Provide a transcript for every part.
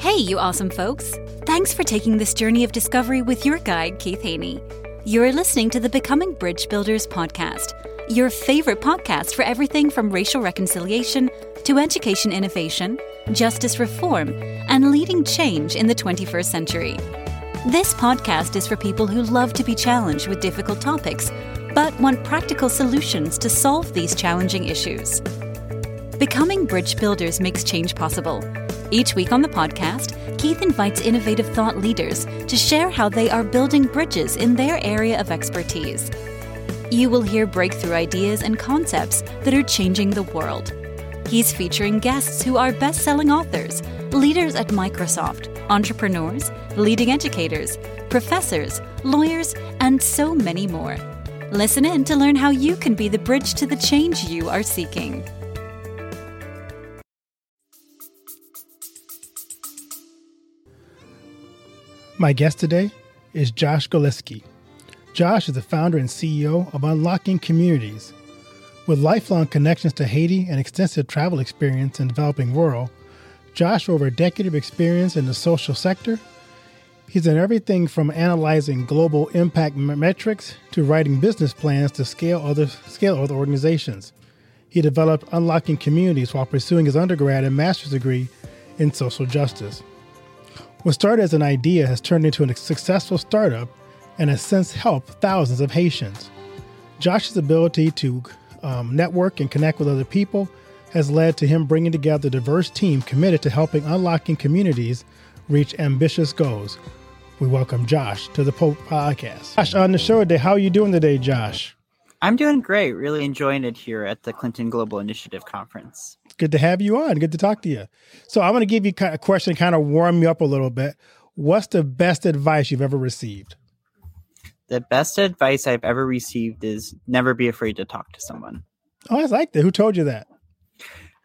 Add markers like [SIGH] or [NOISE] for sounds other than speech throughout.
Hey, you awesome folks! Thanks for taking this journey of discovery with your guide, Keith Haney. You're listening to the Becoming Bridge Builders podcast, your favorite podcast for everything from racial reconciliation to education innovation, justice reform, and leading change in the 21st century. This podcast is for people who love to be challenged with difficult topics, but want practical solutions to solve these challenging issues. Becoming Bridge Builders makes change possible. Each week on the podcast, Keith invites innovative thought leaders to share how they are building bridges in their area of expertise. You will hear breakthrough ideas and concepts that are changing the world. He's featuring guests who are best selling authors, leaders at Microsoft, entrepreneurs, leading educators, professors, lawyers, and so many more. Listen in to learn how you can be the bridge to the change you are seeking. My guest today is Josh Goralski. Josh is the founder and CEO of Unlocking Communities. With lifelong connections to Haiti and extensive travel experience in developing world, Josh over a decade of experience in the social sector. He's done everything from analyzing global impact metrics to writing business plans to scale other scale other organizations. He developed Unlocking Communities while pursuing his undergrad and master's degree in social justice. What started as an idea has turned into a successful startup and has since helped thousands of Haitians. Josh's ability to um, network and connect with other people has led to him bringing together a diverse team committed to helping unlocking communities reach ambitious goals. We welcome Josh to the Pope podcast. Josh, on the show today, how are you doing today, Josh? I'm doing great. Really enjoying it here at the Clinton Global Initiative Conference. Good to have you on. Good to talk to you. So, I'm going to give you a question, to kind of warm you up a little bit. What's the best advice you've ever received? The best advice I've ever received is never be afraid to talk to someone. Oh, I like that. Who told you that?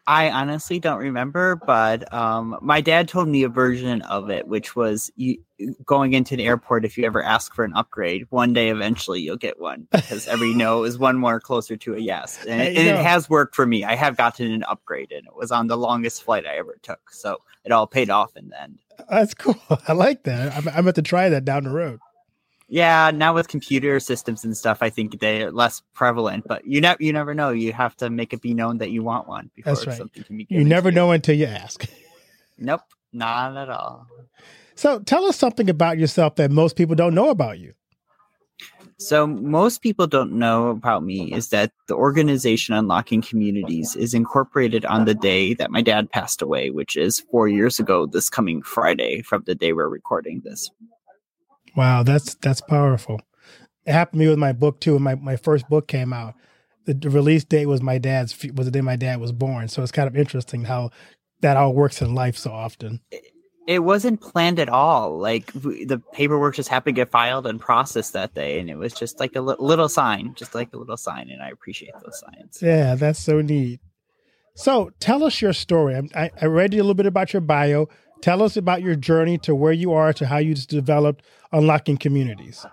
I honestly don't remember, but um, my dad told me a version of it, which was you, going into an airport. If you ever ask for an upgrade, one day eventually you'll get one because every [LAUGHS] no is one more closer to a yes, and, it, and it has worked for me. I have gotten an upgrade, and it was on the longest flight I ever took, so it all paid off in the end. That's cool. [LAUGHS] I like that. I'm, I'm about to try that down the road. Yeah, now with computer systems and stuff, I think they're less prevalent. But you never, you never know. You have to make it be known that you want one before That's right. something can be. You never know until you ask. [LAUGHS] Nope, not at all. So, tell us something about yourself that most people don't know about you. So, most people don't know about me is that the organization Unlocking Communities is incorporated on the day that my dad passed away, which is four years ago this coming Friday from the day we're recording this. Wow, that's that's powerful. It happened to me with my book too. When my, my first book came out, the, the release date was my dad's was the day my dad was born. So it's kind of interesting how that all works in life so often. It wasn't planned at all. Like the paperwork just happened to get filed and processed that day, and it was just like a li- little sign, just like a little sign. And I appreciate those signs. Yeah, that's so neat. So tell us your story. I, I read you a little bit about your bio. Tell us about your journey to where you are to how you developed unlocking communities.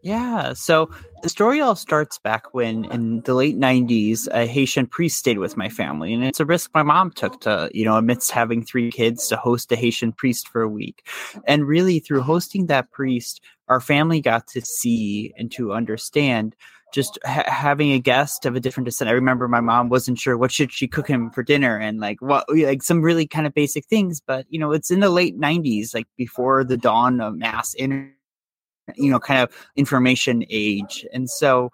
Yeah, so the story all starts back when in the late 90s, a Haitian priest stayed with my family. And it's a risk my mom took to, you know, amidst having three kids, to host a Haitian priest for a week. And really, through hosting that priest, our family got to see and to understand just ha- having a guest of a different descent. I remember my mom wasn't sure what should she cook him for dinner and like what like some really kind of basic things. But you know, it's in the late '90s, like before the dawn of mass internet, you know, kind of information age, and so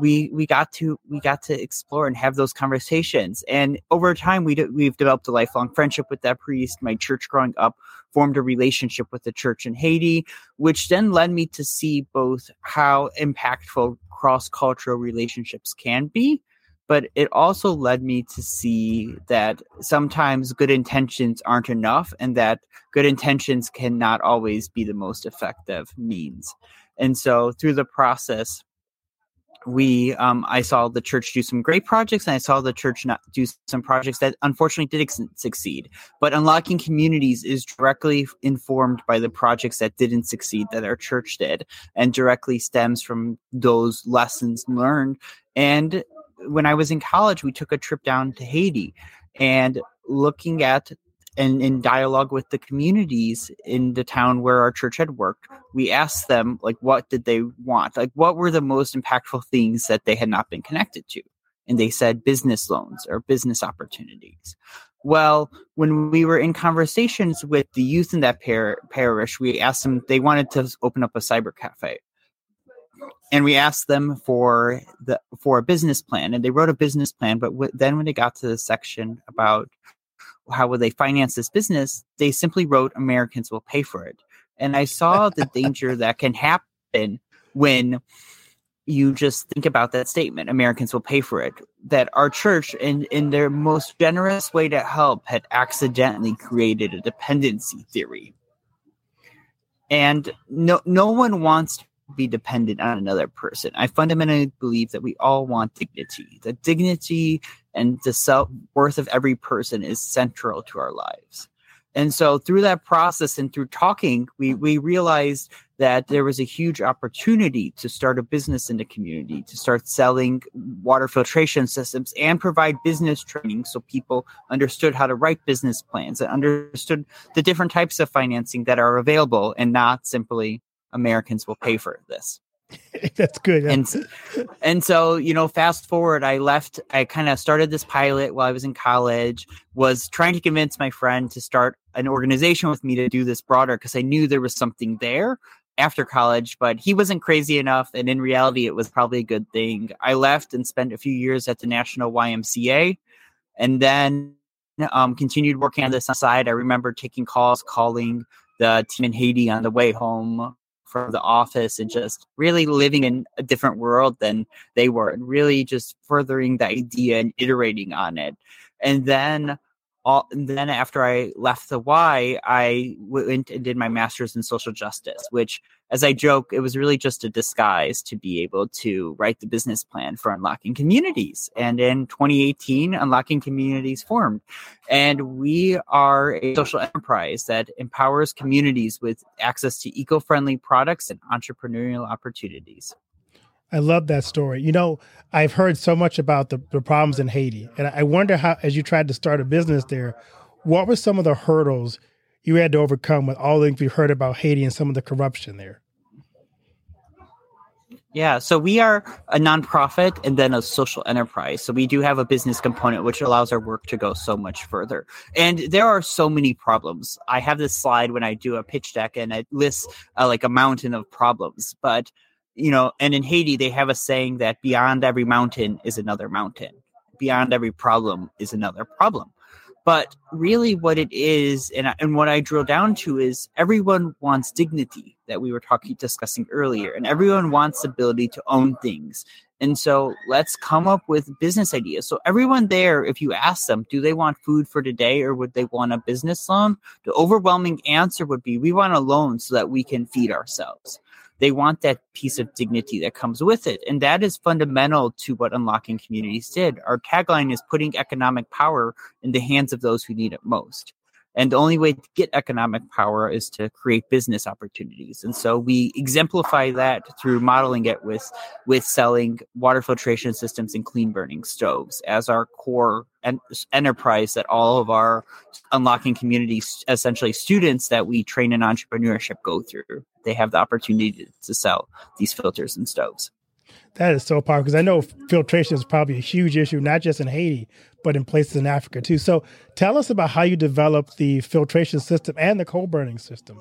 we we got to we got to explore and have those conversations and over time we we've developed a lifelong friendship with that priest my church growing up formed a relationship with the church in Haiti which then led me to see both how impactful cross cultural relationships can be. But it also led me to see that sometimes good intentions aren't enough and that good intentions cannot always be the most effective means. And so through the process, we um, I saw the church do some great projects, and I saw the church not do some projects that unfortunately did ex- succeed. But unlocking communities is directly informed by the projects that didn't succeed that our church did, and directly stems from those lessons learned. And when I was in college, we took a trip down to Haiti, and looking at and in dialogue with the communities in the town where our church had worked, we asked them like what did they want? Like what were the most impactful things that they had not been connected to? And they said business loans or business opportunities. Well, when we were in conversations with the youth in that par- parish, we asked them they wanted to open up a cyber cafe and we asked them for the for a business plan and they wrote a business plan but w- then when they got to the section about how would they finance this business they simply wrote americans will pay for it. And i saw the [LAUGHS] danger that can happen when you just think about that statement americans will pay for it that our church in in their most generous way to help had accidentally created a dependency theory. And no no one wants be dependent on another person. I fundamentally believe that we all want dignity. The dignity and the self worth of every person is central to our lives. And so through that process and through talking, we we realized that there was a huge opportunity to start a business in the community, to start selling water filtration systems and provide business training so people understood how to write business plans and understood the different types of financing that are available and not simply Americans will pay for this. [LAUGHS] That's good. And and so, you know, fast forward, I left, I kind of started this pilot while I was in college, was trying to convince my friend to start an organization with me to do this broader because I knew there was something there after college, but he wasn't crazy enough. And in reality, it was probably a good thing. I left and spent a few years at the National YMCA and then um, continued working on this side. I remember taking calls, calling the team in Haiti on the way home from the office and just really living in a different world than they were and really just furthering the idea and iterating on it. And then all, and then after I left the Y, I went and did my master's in social justice, which, as I joke, it was really just a disguise to be able to write the business plan for Unlocking Communities. And in 2018, Unlocking Communities formed. And we are a social enterprise that empowers communities with access to eco friendly products and entrepreneurial opportunities. I love that story. You know, I've heard so much about the, the problems in Haiti, and I wonder how, as you tried to start a business there, what were some of the hurdles you had to overcome with all the things we've heard about Haiti and some of the corruption there? Yeah, so we are a nonprofit and then a social enterprise. So we do have a business component, which allows our work to go so much further. And there are so many problems. I have this slide when I do a pitch deck, and it lists uh, like a mountain of problems. But you know, and in Haiti, they have a saying that beyond every mountain is another mountain, beyond every problem is another problem. But really, what it is, and, and what I drill down to is everyone wants dignity that we were talking discussing earlier, and everyone wants ability to own things. And so let's come up with business ideas. So everyone there, if you ask them, do they want food for today or would they want a business loan? The overwhelming answer would be we want a loan so that we can feed ourselves they want that piece of dignity that comes with it. And that is fundamental to what Unlocking Communities did. Our tagline is putting economic power in the hands of those who need it most. And the only way to get economic power is to create business opportunities. And so we exemplify that through modeling it with, with selling water filtration systems and clean burning stoves as our core en- enterprise that all of our unlocking communities, essentially students that we train in entrepreneurship, go through. They have the opportunity to sell these filters and stoves. That is so powerful because I know filtration is probably a huge issue, not just in Haiti, but in places in Africa too. So tell us about how you developed the filtration system and the coal burning system.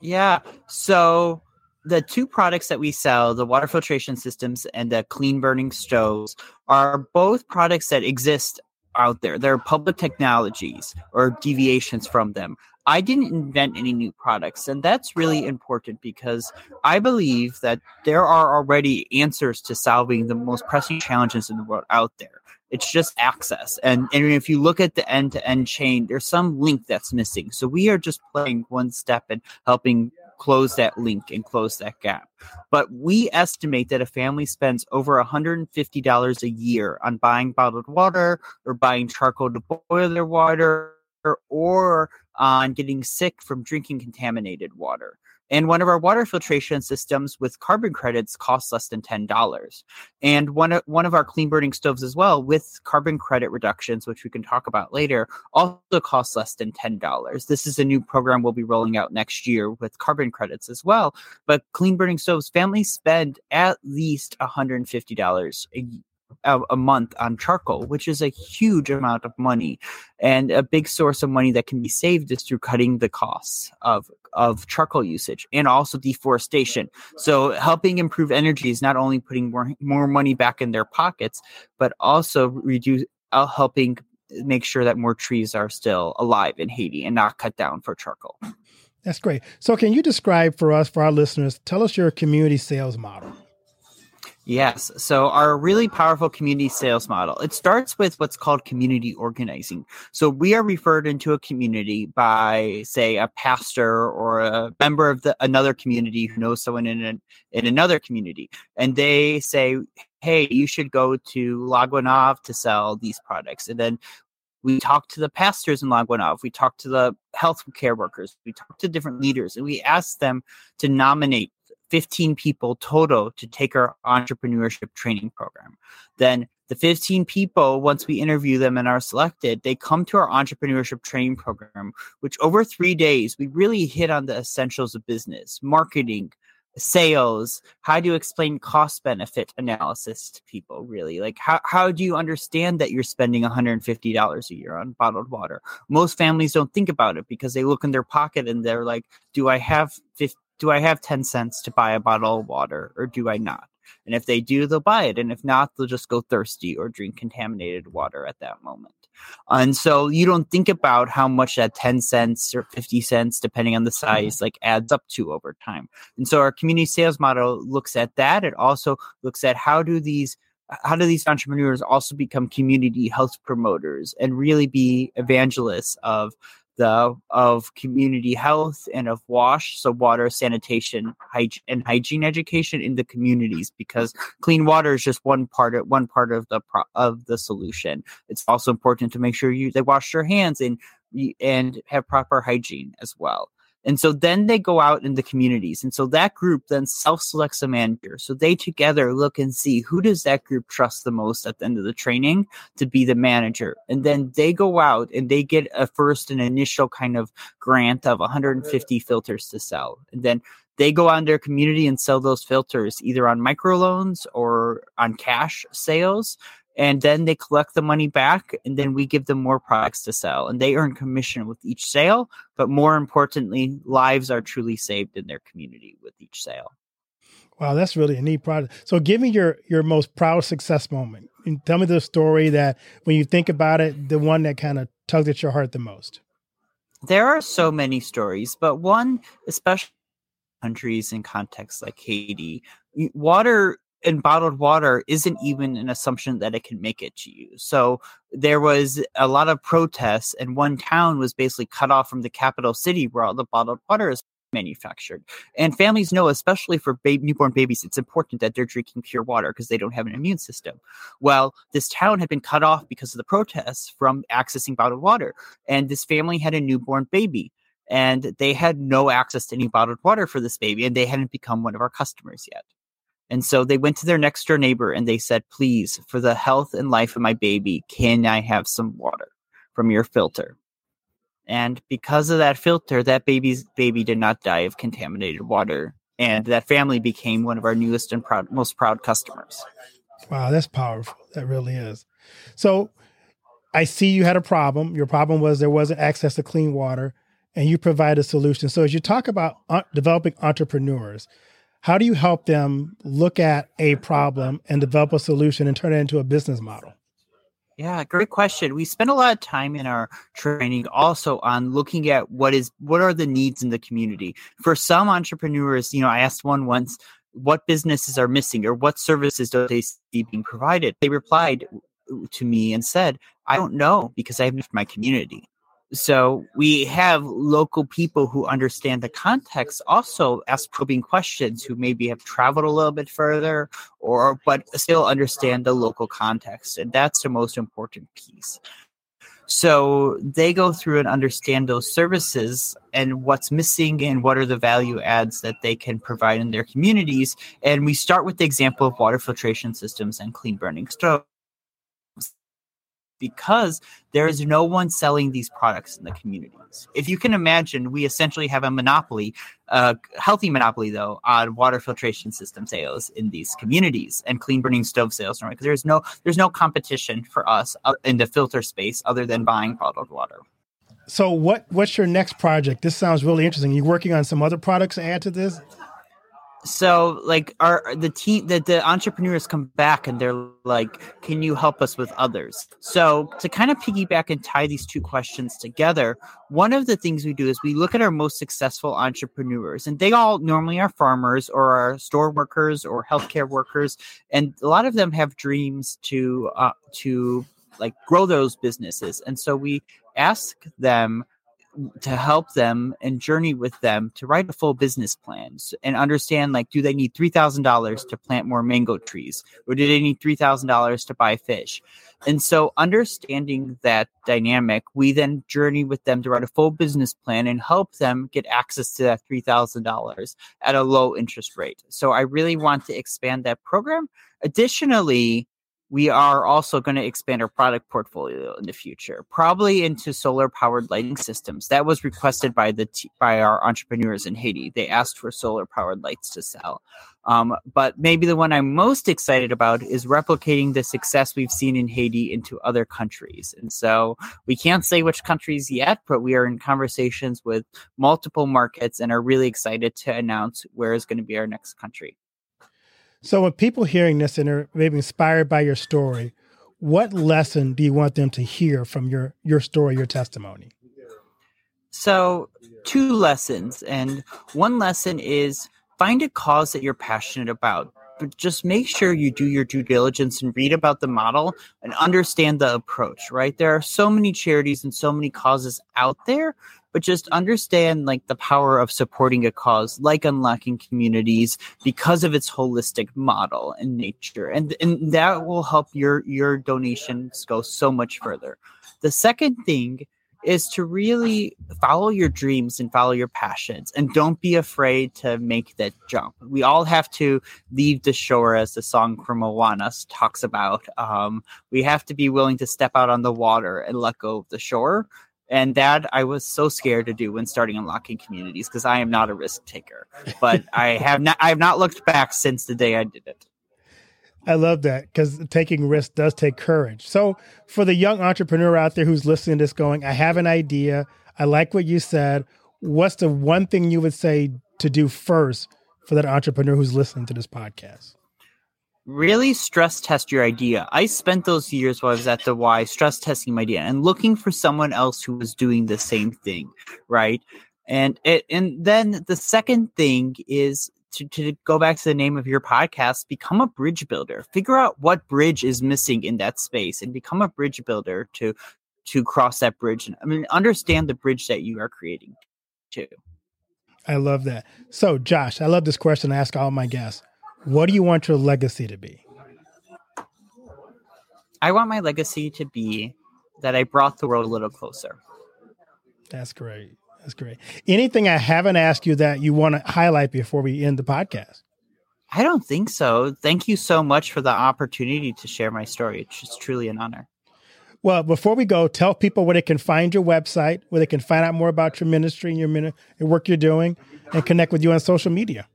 Yeah. So the two products that we sell, the water filtration systems and the clean burning stoves, are both products that exist out there. They're public technologies or deviations from them. I didn't invent any new products. And that's really important because I believe that there are already answers to solving the most pressing challenges in the world out there. It's just access. And, and if you look at the end to end chain, there's some link that's missing. So we are just playing one step and helping close that link and close that gap. But we estimate that a family spends over $150 a year on buying bottled water or buying charcoal to boil their water or on getting sick from drinking contaminated water. And one of our water filtration systems with carbon credits costs less than $10. And one of, one of our clean burning stoves as well with carbon credit reductions, which we can talk about later, also costs less than $10. This is a new program we'll be rolling out next year with carbon credits as well. But clean burning stoves, families spend at least $150 a a, a, month on charcoal, which is a huge amount of money. And a big source of money that can be saved is through cutting the costs of of charcoal usage and also deforestation. So helping improve energy is not only putting more more money back in their pockets, but also reduce uh, helping make sure that more trees are still alive in Haiti and not cut down for charcoal. That's great. So can you describe for us for our listeners, tell us your community sales model. Yes. So our really powerful community sales model, it starts with what's called community organizing. So we are referred into a community by say a pastor or a member of the another community who knows someone in an, in another community and they say, "Hey, you should go to La to sell these products." And then we talk to the pastors in La We talk to the health care workers. We talk to different leaders and we ask them to nominate 15 people total to take our entrepreneurship training program. Then the 15 people, once we interview them and are selected, they come to our entrepreneurship training program, which over three days, we really hit on the essentials of business, marketing, sales how do you explain cost benefit analysis to people really like how, how do you understand that you're spending $150 a year on bottled water most families don't think about it because they look in their pocket and they're like do i have 50 do I have 10 cents to buy a bottle of water or do I not? And if they do, they'll buy it. And if not, they'll just go thirsty or drink contaminated water at that moment. And so you don't think about how much that 10 cents or 50 cents, depending on the mm-hmm. size, like adds up to over time. And so our community sales model looks at that. It also looks at how do these how do these entrepreneurs also become community health promoters and really be evangelists of the of community health and of wash so water sanitation hygiene and hygiene education in the communities because clean water is just one part of one part of the pro- of the solution. It's also important to make sure you they wash your hands and and have proper hygiene as well and so then they go out in the communities. And so that group then self-selects a manager. So they together look and see who does that group trust the most at the end of the training to be the manager. And then they go out and they get a first an initial kind of grant of 150 filters to sell. And then they go on their community and sell those filters either on microloans or on cash sales and then they collect the money back and then we give them more products to sell and they earn commission with each sale but more importantly lives are truly saved in their community with each sale. Wow that's really a neat product. So give me your your most proud success moment. And tell me the story that when you think about it the one that kind of tugged at your heart the most. There are so many stories but one especially countries in contexts like haiti water and bottled water isn't even an assumption that it can make it to you. So there was a lot of protests, and one town was basically cut off from the capital city where all the bottled water is manufactured. And families know, especially for newborn babies, it's important that they're drinking pure water because they don't have an immune system. Well, this town had been cut off because of the protests from accessing bottled water, and this family had a newborn baby. And they had no access to any bottled water for this baby, and they hadn't become one of our customers yet. And so they went to their next door neighbor and they said, Please, for the health and life of my baby, can I have some water from your filter? And because of that filter, that baby's baby did not die of contaminated water. And that family became one of our newest and proud, most proud customers. Wow, that's powerful. That really is. So I see you had a problem. Your problem was there wasn't access to clean water, and you provide a solution. So as you talk about uh, developing entrepreneurs, how do you help them look at a problem and develop a solution and turn it into a business model? Yeah, great question. We spend a lot of time in our training also on looking at what is what are the needs in the community. For some entrepreneurs, you know, I asked one once, what businesses are missing or what services do they see being provided? They replied to me and said, I don't know because I have my community. So we have local people who understand the context also ask probing questions who maybe have traveled a little bit further or but still understand the local context. And that's the most important piece. So they go through and understand those services and what's missing and what are the value adds that they can provide in their communities. And we start with the example of water filtration systems and clean burning stoves because there is no one selling these products in the communities. If you can imagine, we essentially have a monopoly, a healthy monopoly though, on water filtration system sales in these communities and clean burning stove sales. Because there's no there's no competition for us uh, in the filter space other than buying bottled water. So what what's your next project? This sounds really interesting. You working on some other products to add to this? So like our the team that the entrepreneurs come back and they're like can you help us with others? So to kind of piggyback and tie these two questions together one of the things we do is we look at our most successful entrepreneurs and they all normally are farmers or are store workers or healthcare workers and a lot of them have dreams to uh, to like grow those businesses and so we ask them to help them and journey with them to write a full business plan and understand like do they need $3000 to plant more mango trees or do they need $3000 to buy fish? And so understanding that dynamic we then journey with them to write a full business plan and help them get access to that $3000 at a low interest rate. So i really want to expand that program. Additionally we are also going to expand our product portfolio in the future, probably into solar powered lighting systems. That was requested by the t- by our entrepreneurs in Haiti. They asked for solar powered lights to sell. Um, but maybe the one I'm most excited about is replicating the success we've seen in Haiti into other countries. And so we can't say which countries yet, but we are in conversations with multiple markets and are really excited to announce where is going to be our next country. So, when people hearing this and are maybe inspired by your story, what lesson do you want them to hear from your your story, your testimony? So, two lessons, and one lesson is find a cause that you're passionate about. But just make sure you do your due diligence and read about the model and understand the approach, right? There are so many charities and so many causes out there but just understand like the power of supporting a cause like unlocking communities because of its holistic model and nature and and that will help your your donations go so much further the second thing is to really follow your dreams and follow your passions and don't be afraid to make that jump. We all have to leave the shore, as the song from Moana talks about. Um, we have to be willing to step out on the water and let go of the shore and that I was so scared to do when starting unlocking communities because I am not a risk taker. But [LAUGHS] I have not I have not looked back since the day I did it. I love that because taking risks does take courage. So for the young entrepreneur out there who's listening to this going, I have an idea. I like what you said. What's the one thing you would say to do first for that entrepreneur who's listening to this podcast? really stress test your idea. I spent those years while I was at the Y stress testing my idea and looking for someone else who was doing the same thing, right? And it, and then the second thing is to, to go back to the name of your podcast, become a bridge builder. Figure out what bridge is missing in that space and become a bridge builder to to cross that bridge. And I mean, understand the bridge that you are creating too. I love that. So, Josh, I love this question I ask all my guests. What do you want your legacy to be? I want my legacy to be that I brought the world a little closer. That's great. That's great. Anything I haven't asked you that you want to highlight before we end the podcast? I don't think so. Thank you so much for the opportunity to share my story. It's just truly an honor. Well, before we go, tell people where they can find your website, where they can find out more about your ministry and your, min- work you're doing, and connect with you on social media.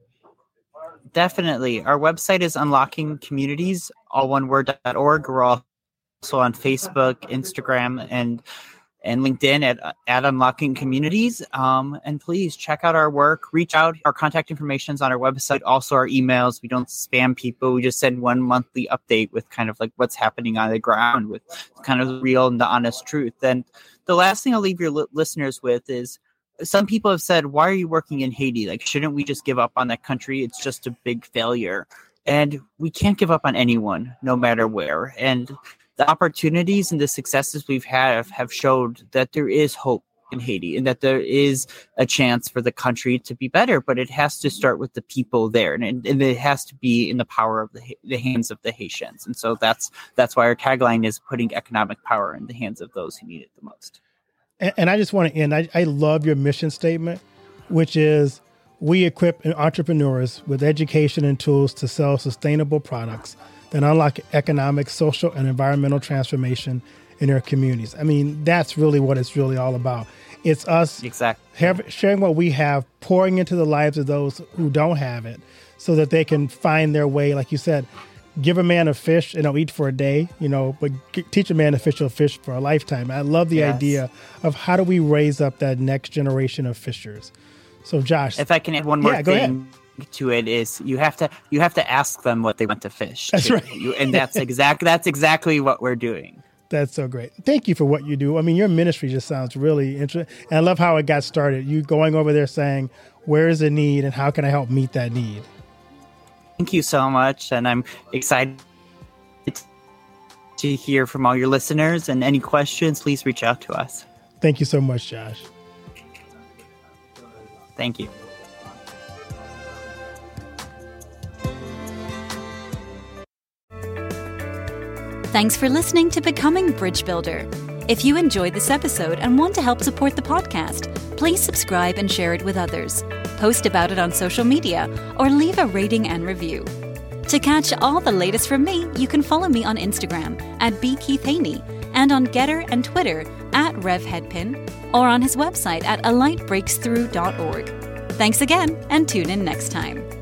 Definitely. Our website is unlockingcommunities, all one word.org. We're also on Facebook, Instagram, and and LinkedIn at, at Unlocking Communities. Um, and please check out our work, reach out. Our contact information is on our website, also our emails. We don't spam people. We just send one monthly update with kind of like what's happening on the ground with kind of the real and the honest truth. And the last thing I'll leave your li- listeners with is some people have said, why are you working in Haiti? Like, shouldn't we just give up on that country? It's just a big failure. And we can't give up on anyone, no matter where. And the opportunities and the successes we've had have showed that there is hope in Haiti and that there is a chance for the country to be better, but it has to start with the people there and, and it has to be in the power of the, the hands of the Haitians. And so that's that's why our tagline is putting economic power in the hands of those who need it the most. And, and I just want to end, I, I love your mission statement, which is we equip entrepreneurs with education and tools to sell sustainable products that unlock economic, social, and environmental transformation in their communities. I mean, that's really what it's really all about. It's us exactly have, sharing what we have, pouring into the lives of those who don't have it, so that they can find their way. Like you said, give a man a fish and he'll eat for a day, you know, but teach a man to fish a fish for a lifetime. I love the yes. idea of how do we raise up that next generation of fishers. So, Josh, if I can add one more yeah, thing to it is you have to you have to ask them what they want to fish. That's too. right, you, and that's exactly that's exactly what we're doing. That's so great. Thank you for what you do. I mean, your ministry just sounds really interesting. And I love how it got started. You going over there saying, where is the need and how can I help meet that need? Thank you so much. And I'm excited to hear from all your listeners. And any questions, please reach out to us. Thank you so much, Josh. Thank you. Thanks for listening to Becoming Bridge Builder. If you enjoyed this episode and want to help support the podcast, please subscribe and share it with others. Post about it on social media or leave a rating and review. To catch all the latest from me, you can follow me on Instagram at bkeithhaney and on GETTR and Twitter at RevHeadpin or on his website at alightbreaksthrough.org. Thanks again and tune in next time.